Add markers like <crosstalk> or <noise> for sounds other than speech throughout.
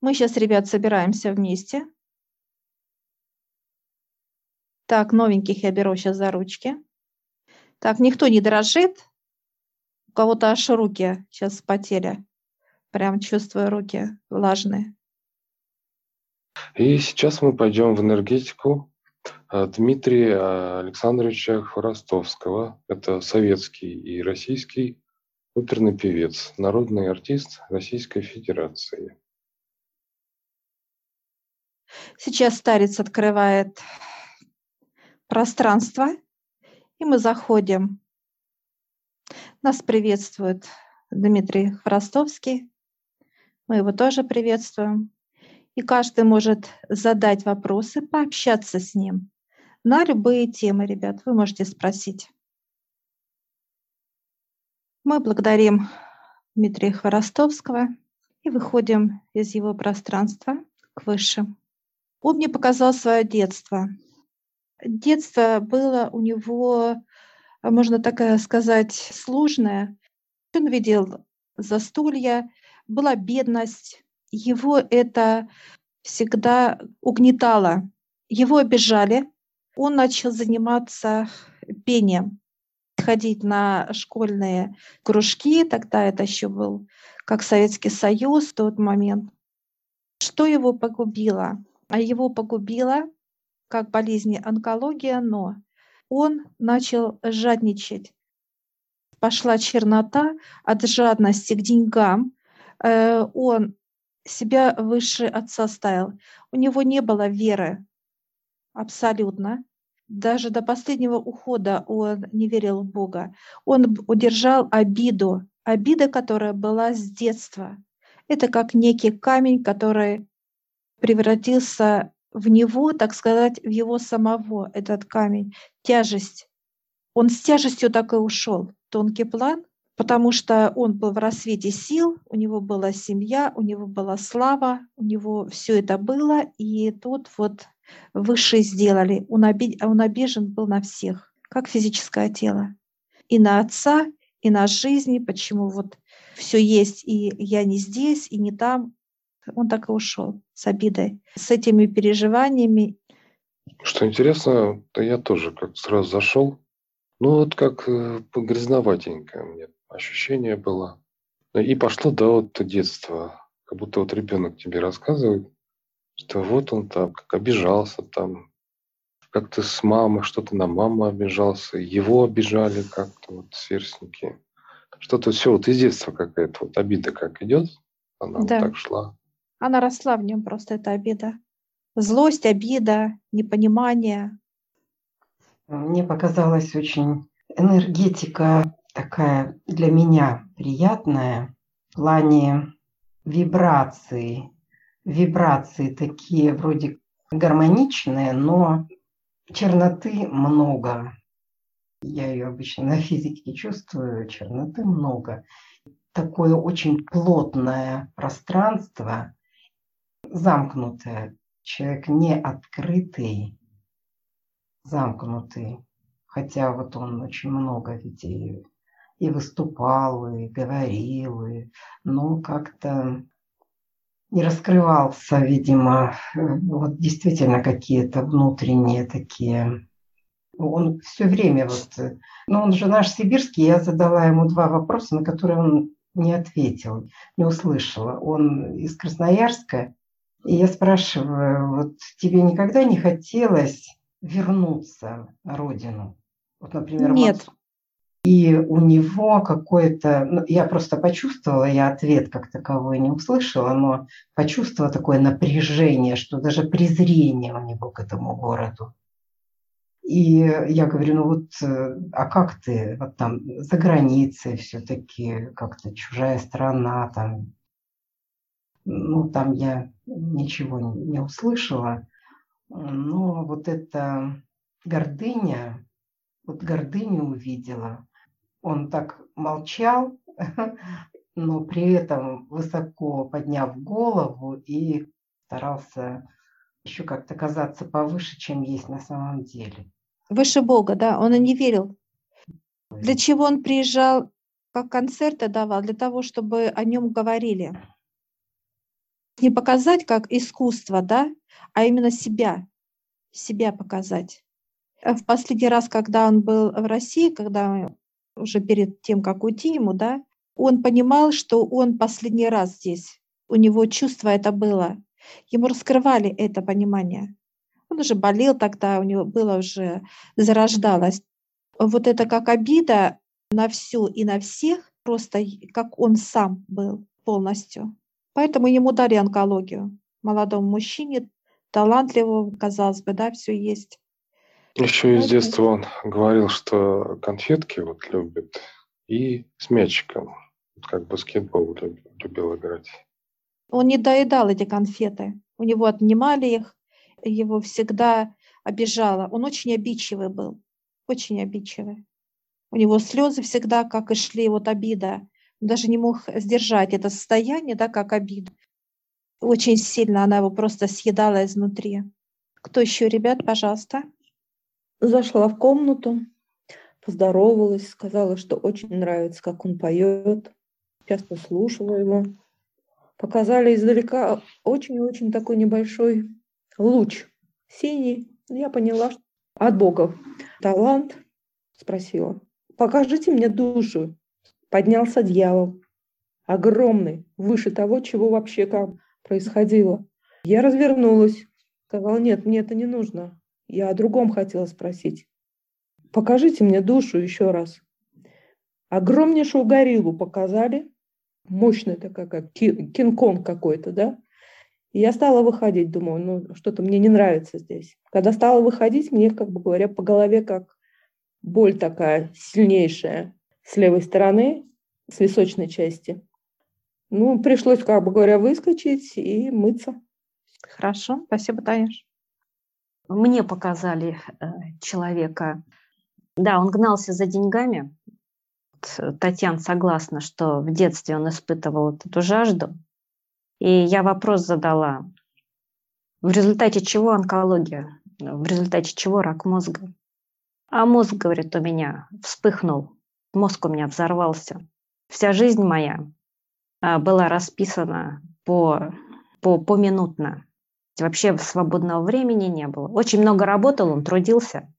Мы сейчас, ребят, собираемся вместе. Так, новеньких я беру сейчас за ручки. Так, никто не дрожит. У кого-то аж руки сейчас вспотели. Прям чувствую руки влажные. И сейчас мы пойдем в энергетику Дмитрия Александровича Хворостовского. Это советский и российский оперный певец, народный артист Российской Федерации. Сейчас старец открывает пространство, и мы заходим. Нас приветствует Дмитрий Хворостовский. Мы его тоже приветствуем. И каждый может задать вопросы, пообщаться с ним на любые темы, ребят. Вы можете спросить. Мы благодарим Дмитрия Хворостовского и выходим из его пространства к высшим. Он мне показал свое детство. Детство было у него, можно так сказать, сложное. Он видел застолья, была бедность. Его это всегда угнетало. Его обижали. Он начал заниматься пением, ходить на школьные кружки. Тогда это еще был как Советский Союз в тот момент. Что его погубило? А его погубила как болезнь онкология, но он начал жадничать. Пошла чернота от жадности к деньгам. Э, он себя выше отца ставил. У него не было веры абсолютно. Даже до последнего ухода он не верил в Бога. Он удержал обиду, обида, которая была с детства. Это как некий камень, который превратился в него, так сказать, в его самого, этот камень, тяжесть. Он с тяжестью так и ушел. Тонкий план, потому что он был в рассвете сил, у него была семья, у него была слава, у него все это было, и тут вот высшие сделали. Он, оби... он обижен был на всех, как физическое тело. И на отца, и на жизни, почему вот все есть, и я не здесь, и не там, он так и ушел с обидой, с этими переживаниями. Что интересно, то я тоже как сразу зашел. Ну вот как э, грязноватенько мне ощущение было. И пошло до вот детства. Как будто вот ребенок тебе рассказывает, что вот он там как обижался там, как-то с мамой, что-то на маму обижался, его обижали как-то вот сверстники. Что-то все вот из детства какая-то вот обида как идет, она да. вот так шла. Она росла в нем просто эта обида. Злость, обида, непонимание. Мне показалась очень энергетика такая для меня приятная в плане вибрации. Вибрации такие вроде гармоничные, но черноты много. Я ее обычно на физике чувствую, черноты много. Такое очень плотное пространство, замкнутое. Человек не открытый, замкнутый. Хотя вот он очень много ведь и, выступал, и говорил, и, но как-то не раскрывался, видимо, вот действительно какие-то внутренние такие. Он все время вот, ну он же наш сибирский, я задала ему два вопроса, на которые он не ответил, не услышала. Он из Красноярска, и я спрашиваю, вот тебе никогда не хотелось вернуться на родину? Вот, например, Нет. И у него какое-то, ну, я просто почувствовала, я ответ как таковой не услышала, но почувствовала такое напряжение, что даже презрение у него к этому городу. И я говорю, ну вот, э, а как ты, вот там за границей все-таки, как-то чужая страна, там ну, там я ничего не услышала. Но вот эта гордыня, вот гордыню увидела. Он так молчал, <laughs> но при этом высоко подняв голову и старался еще как-то казаться повыше, чем есть на самом деле. Выше Бога, да, он и не верил. Для чего он приезжал, как концерты давал? Для того, чтобы о нем говорили Не показать как искусство, да, а именно себя, себя показать. Э, в последний раз, когда он был в России, когда уже перед тем, как уйти ему, да, он понимал, что он последний раз здесь. У него чувство это было. Ему раскрывали это понимание. Он уже болел тогда, у него было уже, зарождалось. Вот это как обида на всю и на всех, просто как он сам был полностью. Поэтому ему дали онкологию. Молодому мужчине, талантливому, казалось бы, да, все есть. Еще из детства он говорил, что конфетки вот любит и с мячиком. Как баскетбол любил играть. Он не доедал эти конфеты. У него отнимали их, его всегда обижало. Он очень обидчивый был, очень обидчивый. У него слезы всегда как и шли, вот обида. Даже не мог сдержать это состояние, да, как обиду. Очень сильно она его просто съедала изнутри. Кто еще, ребят, пожалуйста? Зашла в комнату, поздоровалась, сказала, что очень нравится, как он поет. Часто слушала его. Показали издалека очень-очень такой небольшой луч синий. Я поняла, что от Бога. Талант, спросила. Покажите мне душу. Поднялся дьявол. Огромный, выше того, чего вообще там происходило. Я развернулась. Сказала, нет, мне это не нужно. Я о другом хотела спросить. Покажите мне душу еще раз. Огромнейшую гориллу показали. Мощная такая, как Кинг-Конг какой-то, да? И я стала выходить, думаю, ну что-то мне не нравится здесь. Когда стала выходить, мне, как бы говоря, по голове как боль такая сильнейшая с левой стороны, с височной части. Ну, пришлось, как бы говоря, выскочить и мыться. Хорошо, спасибо, Танюш. Мне показали э, человека, да, он гнался за деньгами. Татьяна согласна, что в детстве он испытывал эту жажду. И я вопрос задала, в результате чего онкология, в результате чего рак мозга. А мозг, говорит, у меня вспыхнул, мозг у меня взорвался. Вся жизнь моя а, была расписана по, по, поминутно. Вообще свободного времени не было. Очень много работал, он трудился.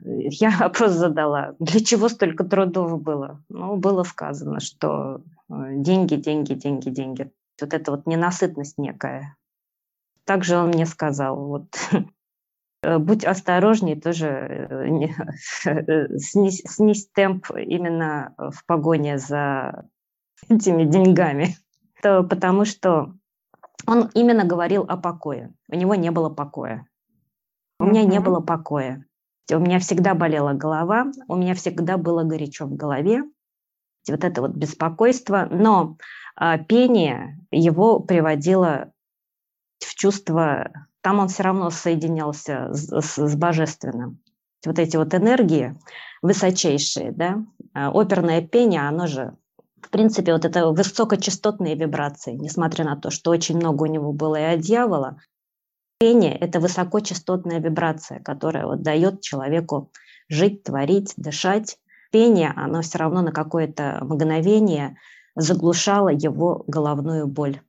Я <laughs> вопрос задала, для чего столько трудов было? Ну, было сказано, что э, деньги, деньги, деньги, деньги вот эта вот ненасытность некая. Также он мне сказал, вот, <laughs> будь осторожней, тоже э, <laughs> э, снизь, снизь темп именно в погоне за этими деньгами. <laughs> То, потому что он именно говорил о покое. У него не было покоя. У меня не было покоя. У меня всегда болела голова, у меня всегда было горячо в голове. Вот это вот беспокойство. Но а пение его приводило в чувство, там он все равно соединялся с, с, с божественным. Вот эти вот энергии высочайшие, да, а оперное пение, оно же, в принципе, вот это высокочастотные вибрации, несмотря на то, что очень много у него было и от дьявола, пение – это высокочастотная вибрация, которая вот дает человеку жить, творить, дышать. Пение, оно все равно на какое-то мгновение – заглушала его головную боль.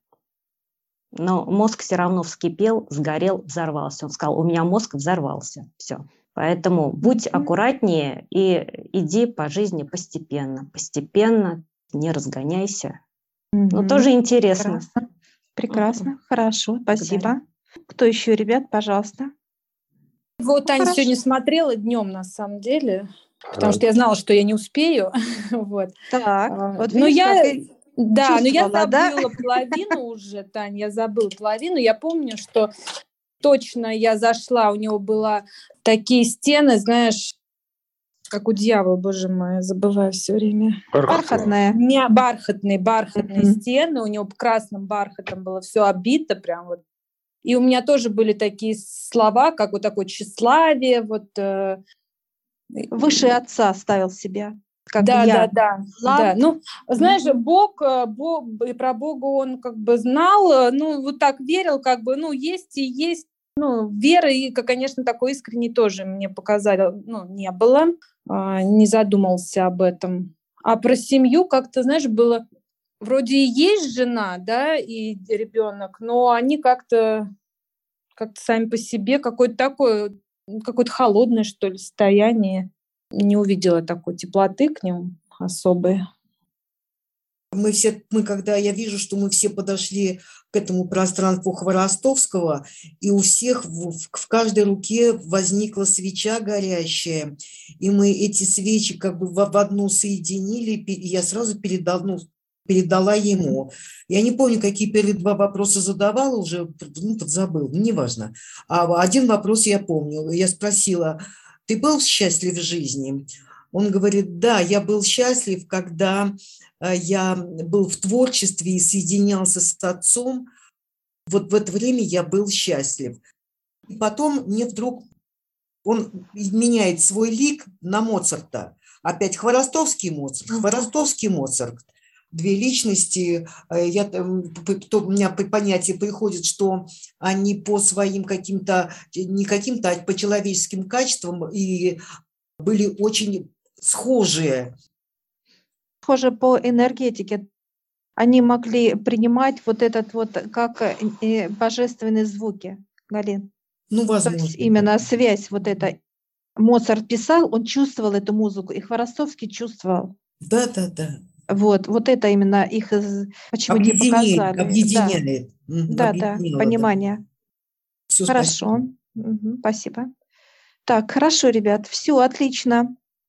Но мозг все равно вскипел, сгорел, взорвался. Он сказал, у меня мозг взорвался. Все. Поэтому будь аккуратнее и иди по жизни постепенно. Постепенно, не разгоняйся. Mm-hmm. Ну, тоже интересно. Прекрасно. Прекрасно. Mm-hmm. Хорошо, спасибо. Благодарю. Кто еще, ребят, пожалуйста? Вот Таня сегодня смотрела днем, на самом деле потому что я знала, что я не успею. <laughs> вот. Так, а, вот но я... Да, но я забыла да? половину уже, Таня, я забыла половину. Я помню, что точно я зашла, у него было такие стены, знаешь, как у дьявола, боже мой, я забываю все время. Бархатные. Не, бархатные, бархатные mm-hmm. стены, у него красным бархатом было все обито прям вот. И у меня тоже были такие слова, как вот такое тщеславие, вот э, выше отца ставил себя. Как да, я. да, да, да. Ну, знаешь, Бог, э, Бог, и про Бога он как бы знал, э, ну, вот так верил, как бы, ну, есть и есть. Ну, веры, и, конечно, такой искренней тоже мне показали, ну, не было, а, не задумался об этом. А про семью как-то, знаешь, было вроде и есть жена, да, и ребенок, но они как-то как-то сами по себе какое-то такое, какое-то холодное, что ли, состояние. Не увидела такой теплоты к ним особой. Мы все, мы когда я вижу, что мы все подошли к этому пространству Хворостовского, и у всех в, в каждой руке возникла свеча горящая, и мы эти свечи как бы в, в одну соединили, и я сразу передал, ну, передала ему. Я не помню, какие первые два вопроса задавала, уже ну, подзабыл, неважно. А один вопрос я помню. Я спросила, ты был счастлив в жизни? Он говорит, да, я был счастлив, когда э, я был в творчестве и соединялся с отцом. Вот в это время я был счастлив. И потом мне вдруг он меняет свой лик на Моцарта. Опять Хворостовский Моцарт, Хворостовский Моцарт две личности, э, я, то у меня понятие приходит, что они по своим каким-то, не каким-то, а по человеческим качествам и были очень схожие. Схожи по энергетике. Они могли принимать вот этот вот как э, божественные звуки, Галин. Ну, возможно. То есть именно связь вот эта. Моцарт писал, он чувствовал эту музыку, и Хворостовский чувствовал. Да, да, да. Вот, вот это именно их почему не показали. Объединяет. Да, да, да понимание. Все, хорошо. Спасибо. Угу, спасибо. Так, хорошо, ребят, все отлично.